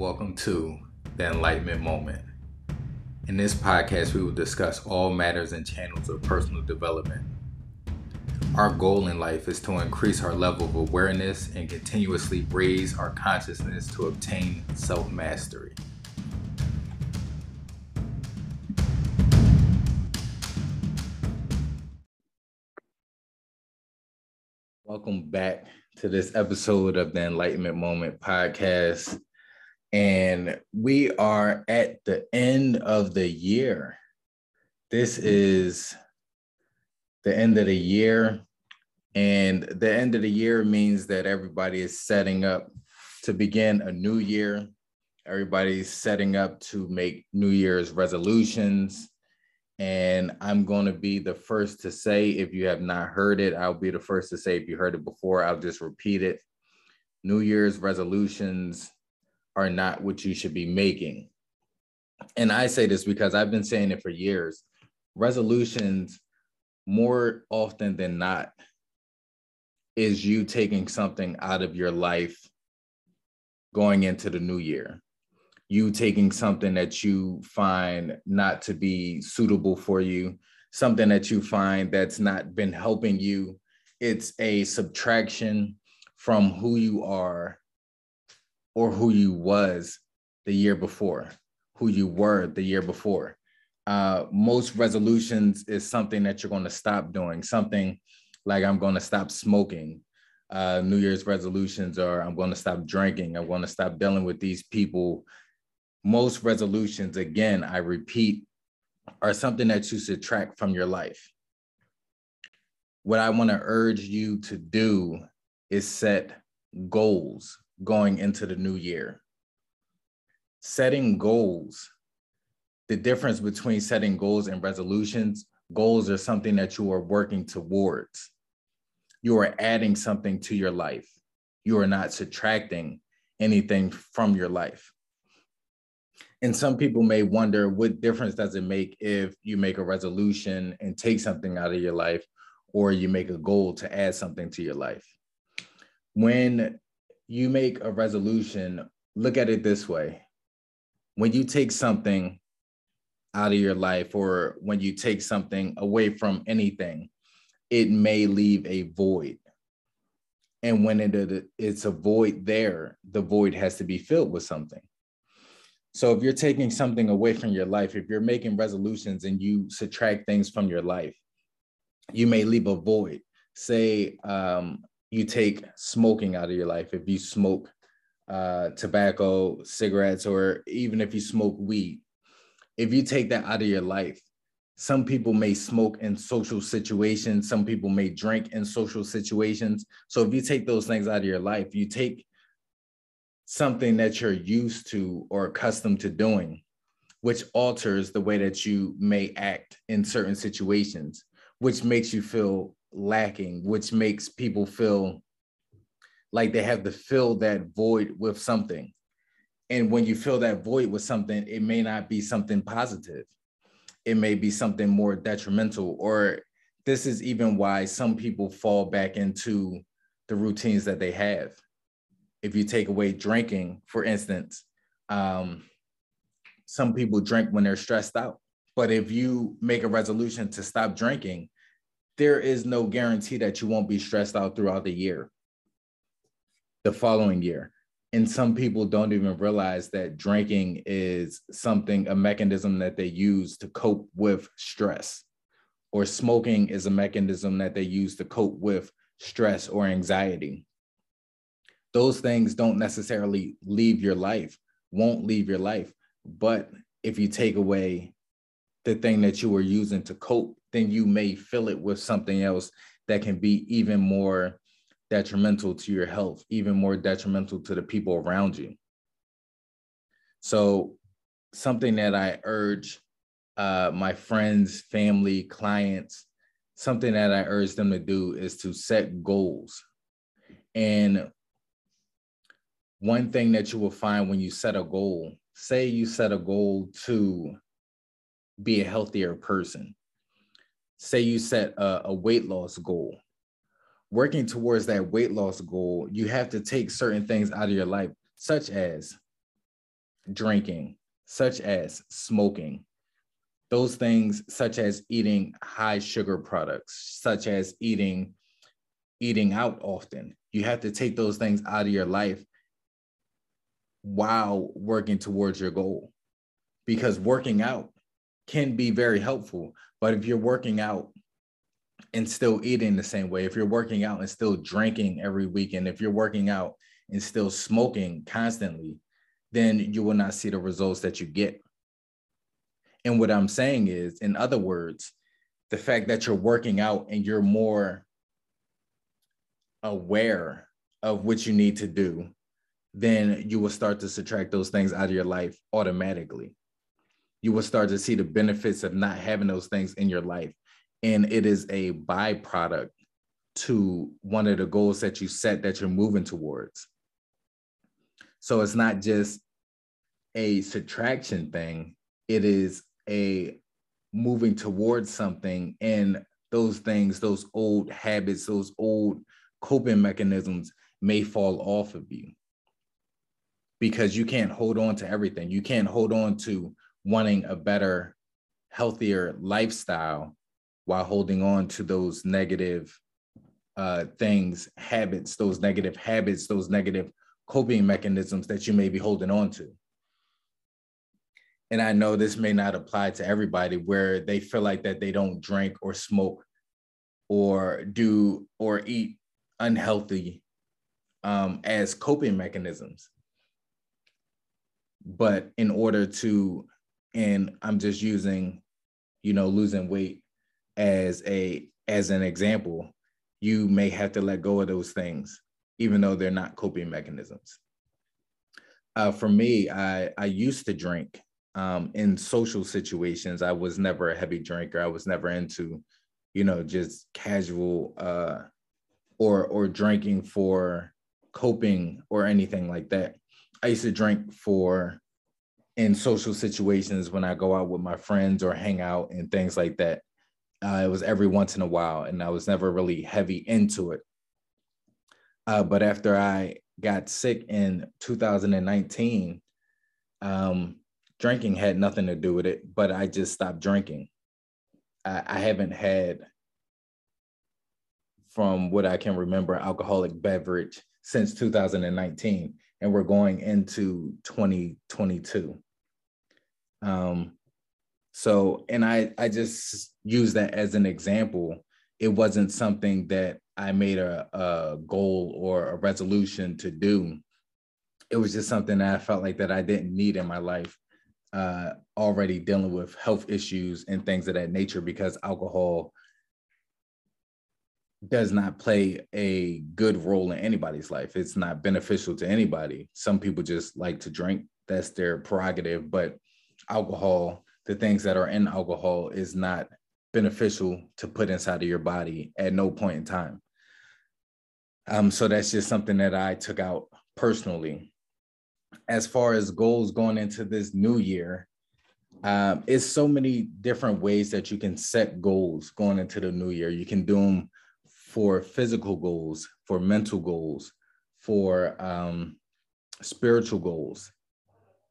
welcome to the Enlightenment Moment. In this podcast, we will discuss all matters and channels of personal development. Our goal in life is to increase our level of awareness and continuously raise our consciousness to obtain self mastery. Welcome back to this episode of the Enlightenment Moment podcast. And we are at the end of the year. This is the end of the year. And the end of the year means that everybody is setting up to begin a new year. Everybody's setting up to make New Year's resolutions. And I'm going to be the first to say, if you have not heard it, I'll be the first to say, if you heard it before, I'll just repeat it. New Year's resolutions are not what you should be making. And I say this because I've been saying it for years. Resolutions, more often than not, is you taking something out of your life going into the new year. You taking something that you find not to be suitable for you, something that you find that's not been helping you. It's a subtraction from who you are or who you was the year before, who you were the year before. Uh, most resolutions is something that you're going to stop doing, something like I'm going to stop smoking. Uh, New Year's resolutions are I'm going to stop drinking. I'm going to stop dealing with these people. Most resolutions, again, I repeat, are something that you subtract from your life. What I want to urge you to do is set goals, going into the new year. Setting goals, the difference between setting goals and resolutions, goals are something that you are working towards. You are adding something to your life. You are not subtracting anything from your life. And some people may wonder what difference does it make if you make a resolution and take something out of your life, or you make a goal to add something to your life. When you make a resolution, look at it this way. When you take something out of your life or when you take something away from anything, it may leave a void. And when it, it's a void there, the void has to be filled with something. So if you're taking something away from your life, if you're making resolutions and you subtract things from your life, you may leave a void. Say um, you take smoking out of your life, if you smoke uh, tobacco, cigarettes, or even if you smoke weed, if you take that out of your life, some people may smoke in social situations, some people may drink in social situations. So if you take those things out of your life, you take something that you're used to or accustomed to doing, which alters the way that you may act in certain situations, which makes you feel lacking, which makes people feel like they have to fill that void with something. And when you fill that void with something, it may not be something positive. It may be something more detrimental, or this is even why some people fall back into the routines that they have. If you take away drinking, for instance, um, some people drink when they're stressed out. But if you make a resolution to stop drinking, there is no guarantee that you won't be stressed out throughout the year, the following year. And some people don't even realize that drinking is something, a mechanism that they use to cope with stress, or smoking is a mechanism that they use to cope with stress or anxiety. Those things don't necessarily leave your life, won't leave your life. But if you take away the thing that you were using to cope then you may fill it with something else that can be even more detrimental to your health, even more detrimental to the people around you. So, something that I urge uh, my friends, family, clients, something that I urge them to do is to set goals. And one thing that you will find when you set a goal, say you set a goal to be a healthier person, say you set a, a weight loss goal working towards that weight loss goal you have to take certain things out of your life such as drinking, such as smoking, those things such as eating high sugar products, such as eating eating out often. You have to take those things out of your life while working towards your goal. Because working out can be very helpful, but if you're working out and still eating the same way, if you're working out and still drinking every weekend, if you're working out and still smoking constantly, then you will not see the results that you get. And what I'm saying is, in other words, the fact that you're working out and you're more aware of what you need to do, then you will start to subtract those things out of your life automatically. You will start to see the benefits of not having those things in your life. And it is a byproduct to one of the goals that you set that you're moving towards. So it's not just a subtraction thing, it is a moving towards something and those things, those old habits, those old coping mechanisms may fall off of you because you can't hold on to everything. You can't hold on to wanting a better, healthier lifestyle while holding on to those negative uh, things, habits, those negative habits, those negative coping mechanisms that you may be holding on to. And I know this may not apply to everybody where they feel like that they don't drink or smoke or do or eat unhealthy um, as coping mechanisms. But in order to, and I'm just using, you know, losing weight as a as an example, you may have to let go of those things even though they're not coping mechanisms. Uh, for me, I, I used to drink um, in social situations. I was never a heavy drinker. I was never into, you know, just casual uh, or or drinking for coping or anything like that. I used to drink for in social situations when I go out with my friends or hang out and things like that. Uh, it was every once in a while, and I was never really heavy into it. Uh, but after I got sick in 2019, um, drinking had nothing to do with it, but I just stopped drinking. I, I haven't had, from what I can remember, alcoholic beverage since 2019, and we're going into 2022. Um, so, and I I just use that as an example. It wasn't something that I made a, a goal or a resolution to do. It was just something that I felt like that I didn't need in my life. Uh, already dealing with health issues and things of that nature because alcohol does not play a good role in anybody's life. It's not beneficial to anybody. Some people just like to drink, that's their prerogative, but alcohol, the things that are in alcohol, is not beneficial to put inside of your body at no point in time. Um, so that's just something that I took out personally. As far as goals going into this new year, um, it's so many different ways that you can set goals going into the new year. You can do them for physical goals, for mental goals, for um, spiritual goals,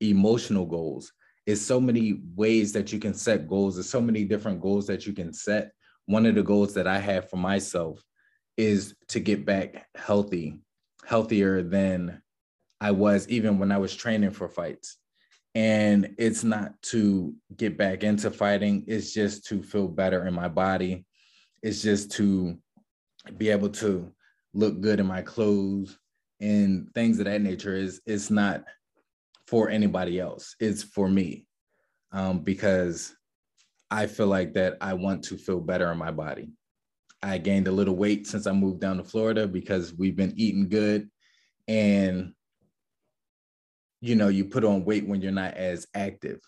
emotional goals. It's so many ways that you can set goals. There's so many different goals that you can set. One of the goals that I have for myself is to get back healthy, healthier than I was even when I was training for fights. And it's not to get back into fighting, it's just to feel better in my body. It's just to be able to look good in my clothes and things of that nature is it's not for anybody else it's for me um, because i feel like that i want to feel better in my body I gained a little weight since I moved down to Florida because we've been eating good. And, you know, you put on weight when you're not as active.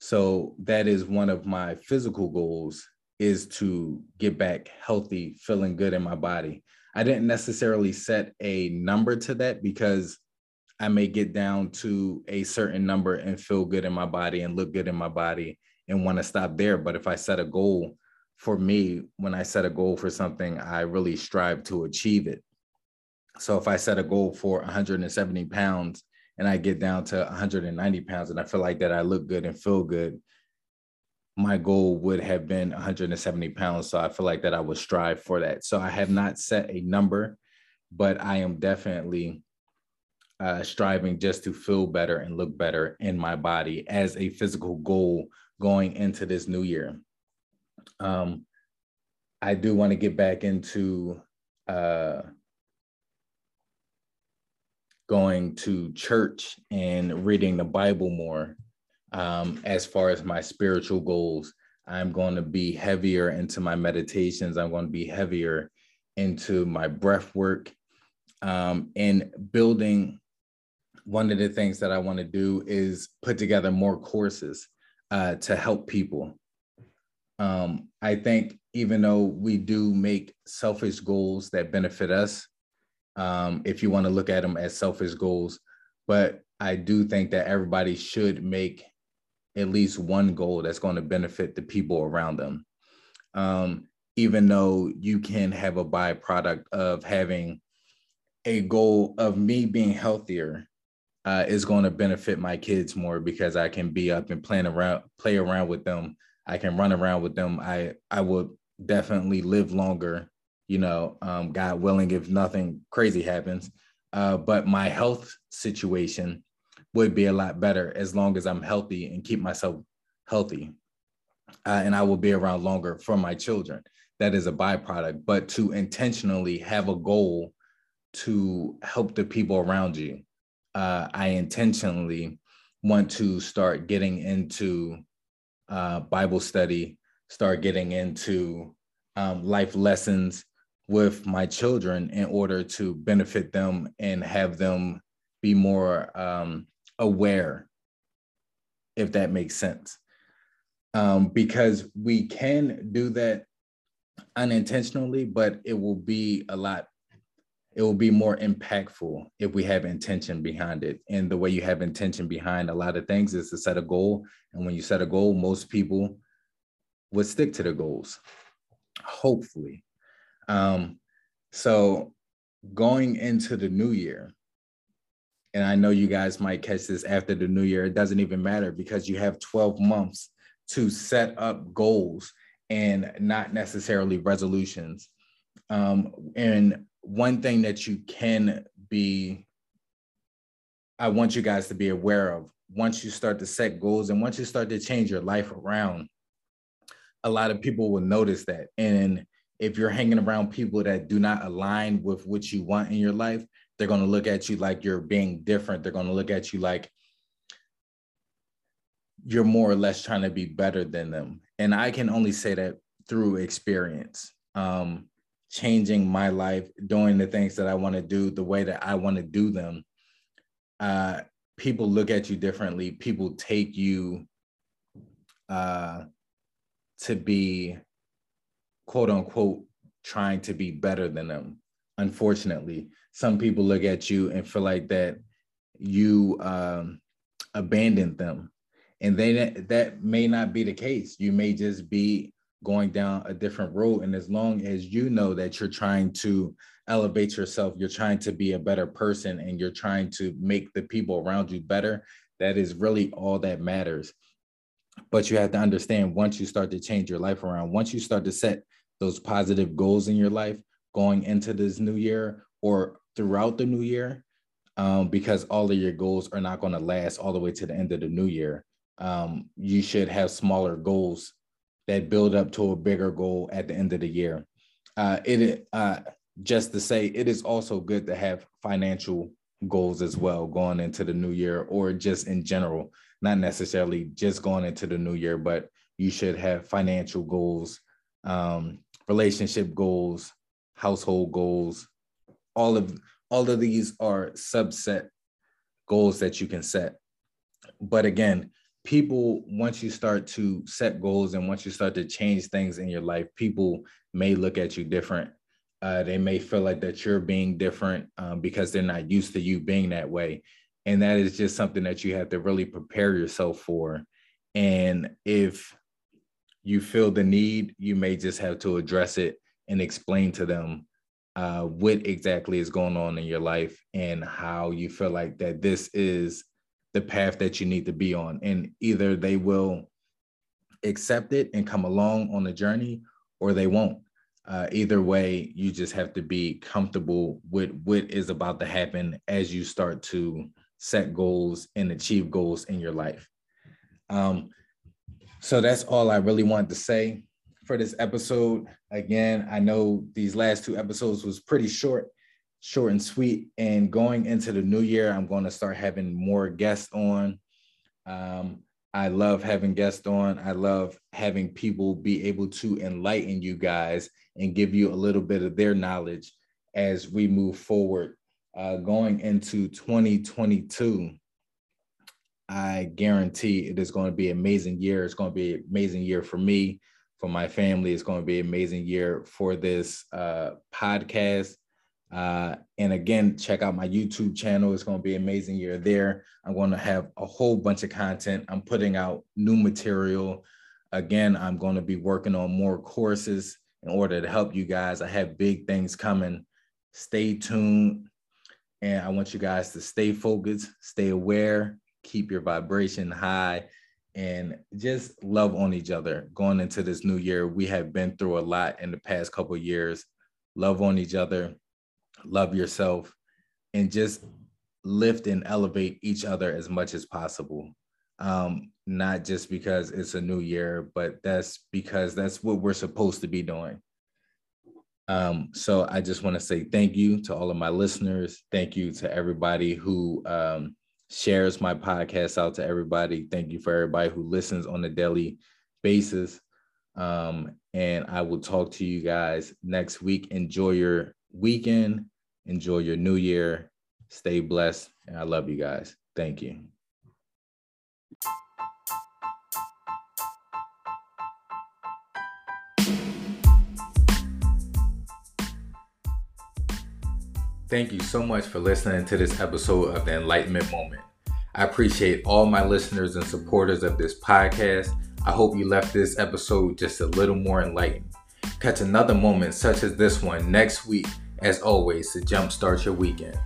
So that is one of my physical goals is to get back healthy, feeling good in my body. I didn't necessarily set a number to that because I may get down to a certain number and feel good in my body and look good in my body and want to stop there. But if I set a goal for me, when I set a goal for something, I really strive to achieve it. So if I set a goal for 170 pounds and I get down to 190 pounds and I feel like that I look good and feel good, my goal would have been 170 pounds. So I feel like that I would strive for that. So I have not set a number, but I am definitely uh, striving just to feel better and look better in my body as a physical goal going into this new year. Um, I do want to get back into uh, going to church and reading the Bible more. Um, as far as my spiritual goals, I'm going to be heavier into my meditations. I'm going to be heavier into my breath work um, and building. One of the things that I want to do is put together more courses uh, to help people. Um, I think even though we do make selfish goals that benefit us, um, if you want to look at them as selfish goals. But I do think that everybody should make at least one goal that's going to benefit the people around them. Um, even though you can have a byproduct of having a goal of me being healthier uh, is going to benefit my kids more because I can be up and playing around, play around with them. I can run around with them. I I would definitely live longer you know, um, God willing, if nothing crazy happens. Uh, but my health situation would be a lot better as long as I'm healthy and keep myself healthy. Uh, and I will be around longer for my children. That is a byproduct. But to intentionally have a goal to help the people around you, uh, I intentionally want to start getting into uh, Bible study, start getting into um, life lessons, with my children in order to benefit them and have them be more um, aware, if that makes sense. Um, because we can do that unintentionally, but it will be a lot, it will be more impactful if we have intention behind it. And the way you have intention behind a lot of things is to set a goal. And when you set a goal, most people would stick to their goals, hopefully. Um, so going into the new year, and I know you guys might catch this after the new year, it doesn't even matter because you have 12 months to set up goals and not necessarily resolutions. Um, and one thing that you can be, I want you guys to be aware of once you start to set goals and once you start to change your life around, a lot of people will notice that. And if you're hanging around people that do not align with what you want in your life, they're going to look at you like you're being different. They're going to look at you like you're more or less trying to be better than them. And I can only say that through experience, um, changing my life, doing the things that I want to do the way that I want to do them. Uh, people look at you differently. People take you uh, to be quote unquote trying to be better than them. Unfortunately, some people look at you and feel like that you um, abandoned them, and they that may not be the case. You may just be going down a different road, and as long as you know that you're trying to elevate yourself, you're trying to be a better person, and you're trying to make the people around you better. That is really all that matters. But you have to understand once you start to change your life around, once you start to set those positive goals in your life going into this new year or throughout the new year, um, because all of your goals are not going to last all the way to the end of the new year. Um, you should have smaller goals that build up to a bigger goal at the end of the year. Uh, it uh, just to say, it is also good to have financial goals as well going into the new year, or just in general not necessarily just going into the new year, but you should have financial goals, um, relationship goals, household goals. All of all of these are subset goals that you can set. But again, people once you start to set goals and once you start to change things in your life, people may look at you different. Uh, they may feel like that you're being different um, because they're not used to you being that way and that is just something that you have to really prepare yourself for and if you feel the need you may just have to address it and explain to them uh, what exactly is going on in your life and how you feel like that this is the path that you need to be on. And either they will accept it and come along on the journey or they won't. Uh, either way, you just have to be comfortable with what is about to happen as you start to set goals and achieve goals in your life. Um, so that's all I really wanted to say for this episode. Again, I know these last two episodes was pretty short, short and sweet. And going into the new year, I'm going to start having more guests on. Um, I love having guests on. I love having people be able to enlighten you guys and give you a little bit of their knowledge as we move forward. Uh, going into 2022, I guarantee it is going to be an amazing year. It's going to be an amazing year for me, for my family. It's going to be an amazing year for this uh, podcast. Uh, and again, check out my YouTube channel. It's going to be amazing. You're there. I'm going to have a whole bunch of content. I'm putting out new material. Again, I'm going to be working on more courses in order to help you guys. I have big things coming. Stay tuned. And I want you guys to stay focused, stay aware, keep your vibration high, and just love on each other going into this new year. We have been through a lot in the past couple years. Love on each other, love yourself, and just lift and elevate each other as much as possible. Um, not just because it's a new year, but that's because that's what we're supposed to be doing. Um, so I just want to say thank you to all of my listeners. Thank you to everybody who um, shares my podcast out to everybody. Thank you for everybody who listens on a daily basis. Um, and I will talk to you guys next week. Enjoy your weekend. Enjoy your new year. Stay blessed. And I love you guys. Thank you. Thank you so much for listening to this episode of the Enlightenment Moment. I appreciate all my listeners and supporters of this podcast. I hope you left this episode just a little more enlightened. Catch another moment such as this one next week, as always, to jumpstart your weekend.